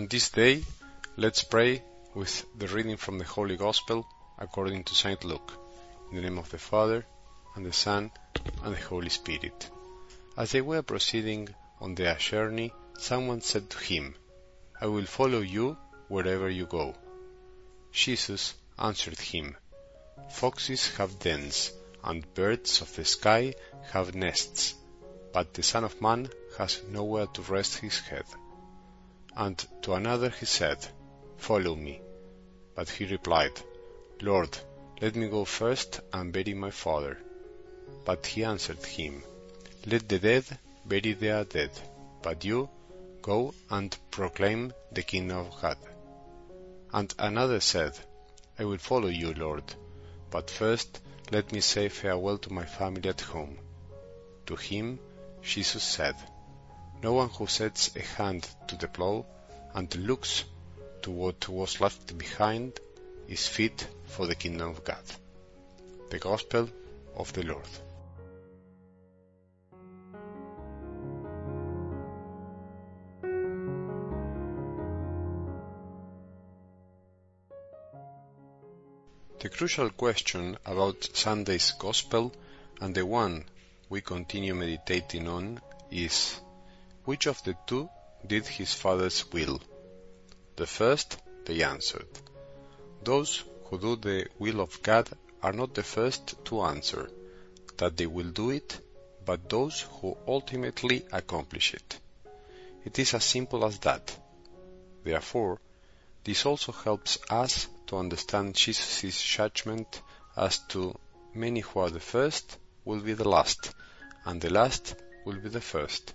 On this day, let's pray with the reading from the Holy Gospel according to St. Luke. In the name of the Father, and the Son, and the Holy Spirit. As they were proceeding on their journey, someone said to him, I will follow you wherever you go. Jesus answered him, Foxes have dens, and birds of the sky have nests, but the Son of Man has nowhere to rest his head. And to another he said, Follow me. But he replied, Lord, let me go first and bury my father. But he answered him, Let the dead bury their dead, but you go and proclaim the kingdom of God. And another said, I will follow you, Lord, but first let me say farewell to my family at home. To him Jesus said, No one who sets a hand to the plow and looks to what was left behind is fit for the kingdom of God. The Gospel of the Lord. The crucial question about Sunday's Gospel and the one we continue meditating on is which of the two did his father's will? The first, they answered. Those who do the will of God are not the first to answer that they will do it, but those who ultimately accomplish it. It is as simple as that. Therefore, this also helps us to understand Jesus' judgment as to many who are the first will be the last, and the last will be the first.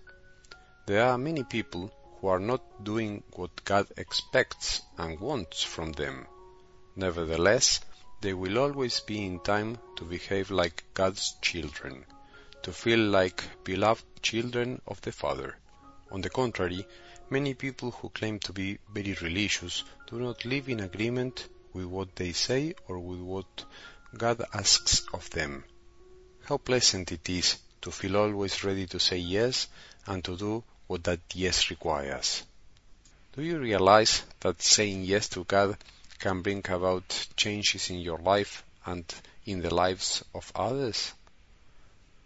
There are many people who are not doing what God expects and wants from them. Nevertheless, they will always be in time to behave like God's children, to feel like beloved children of the Father. On the contrary, many people who claim to be very religious do not live in agreement with what they say or with what God asks of them. How pleasant it is to feel always ready to say yes and to do what that yes requires. Do you realize that saying yes to God can bring about changes in your life and in the lives of others?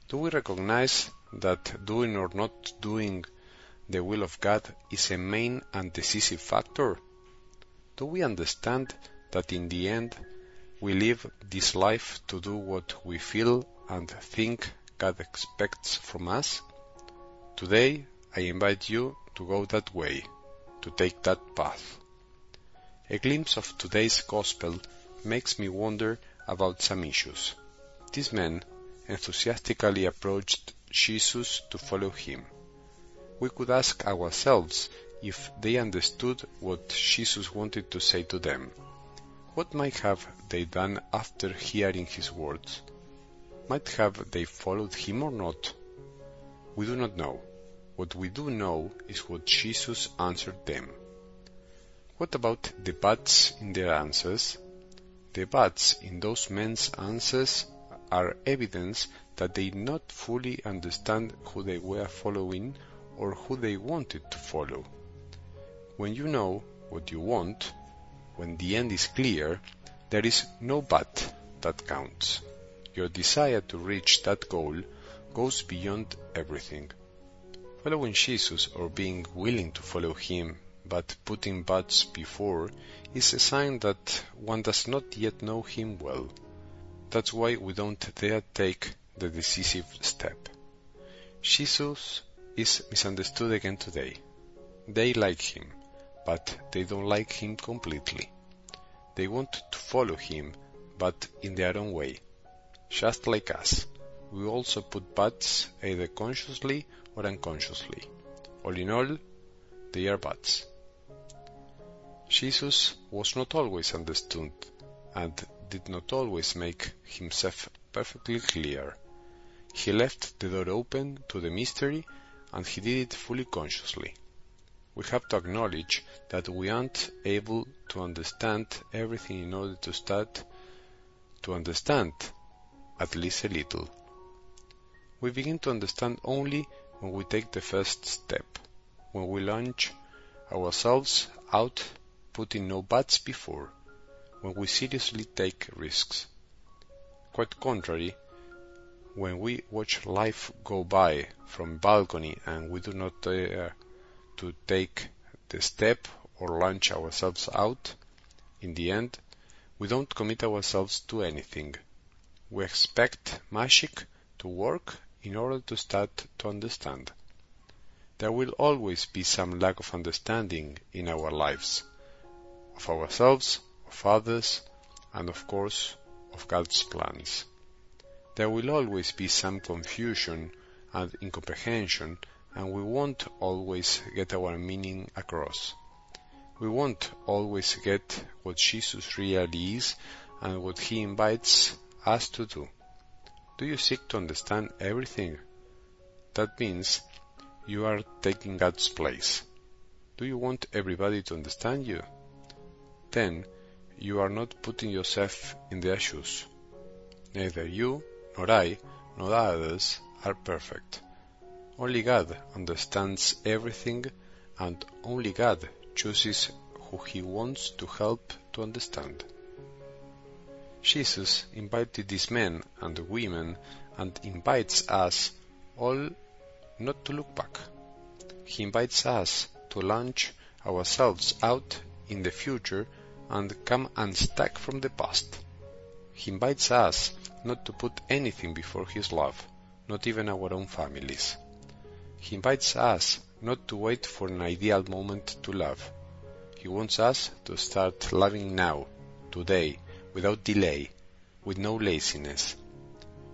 Do we recognize that doing or not doing the will of God is a main and decisive factor? Do we understand that in the end we live this life to do what we feel and think God expects from us? Today I invite you to go that way, to take that path. A glimpse of today's gospel makes me wonder about some issues. These men enthusiastically approached Jesus to follow him. We could ask ourselves if they understood what Jesus wanted to say to them. What might have they done after hearing his words? Might have they followed him or not? We do not know. What we do know is what Jesus answered them. What about the buts in their answers? The buts in those men's answers are evidence that they did not fully understand who they were following or who they wanted to follow. When you know what you want, when the end is clear, there is no but that counts. Your desire to reach that goal goes beyond everything. Following Jesus or being willing to follow him but putting buts before is a sign that one does not yet know him well. That's why we don't dare take the decisive step. Jesus is misunderstood again today. They like him, but they don't like him completely. They want to follow him, but in their own way. Just like us, we also put buts either consciously or unconsciously. All in all, they are buts. Jesus was not always understood and did not always make himself perfectly clear. He left the door open to the mystery and he did it fully consciously. We have to acknowledge that we aren't able to understand everything in order to start to understand at least a little. We begin to understand only when we take the first step, when we launch ourselves out putting no buts before, when we seriously take risks. Quite contrary, when we watch life go by from balcony and we do not dare to take the step or launch ourselves out, in the end, we don't commit ourselves to anything. We expect magic to work in order to start to understand. There will always be some lack of understanding in our lives, of ourselves, of others, and of course, of God's plans. There will always be some confusion and incomprehension, and we won't always get our meaning across. We won't always get what Jesus really is and what he invites us to do. Do you seek to understand everything? That means you are taking God's place. Do you want everybody to understand you? Then you are not putting yourself in their shoes. Neither you, nor I, nor others are perfect. Only God understands everything and only God chooses who he wants to help to understand. Jesus invited these men and women and invites us all not to look back. He invites us to launch ourselves out in the future and come unstuck from the past. He invites us not to put anything before His love, not even our own families. He invites us not to wait for an ideal moment to love. He wants us to start loving now, today, without delay, with no laziness.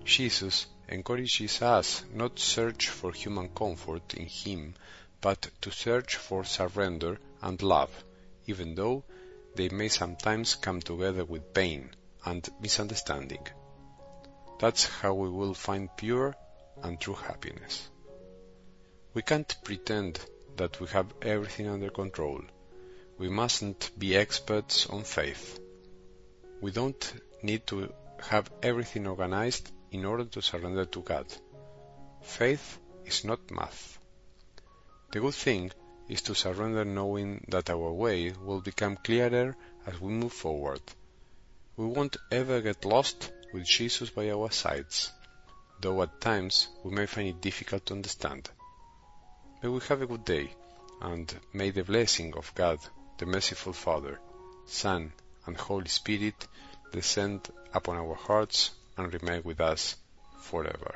Jesus encourages us not to search for human comfort in Him, but to search for surrender and love, even though they may sometimes come together with pain and misunderstanding. That's how we will find pure and true happiness. We can't pretend that we have everything under control. We mustn't be experts on faith. We don't need to have everything organized in order to surrender to God. Faith is not math. The good thing is to surrender knowing that our way will become clearer as we move forward. We won't ever get lost with Jesus by our sides, though at times we may find it difficult to understand. May we have a good day, and may the blessing of God, the merciful Father, Son, and Holy Spirit descend upon our hearts and remain with us forever.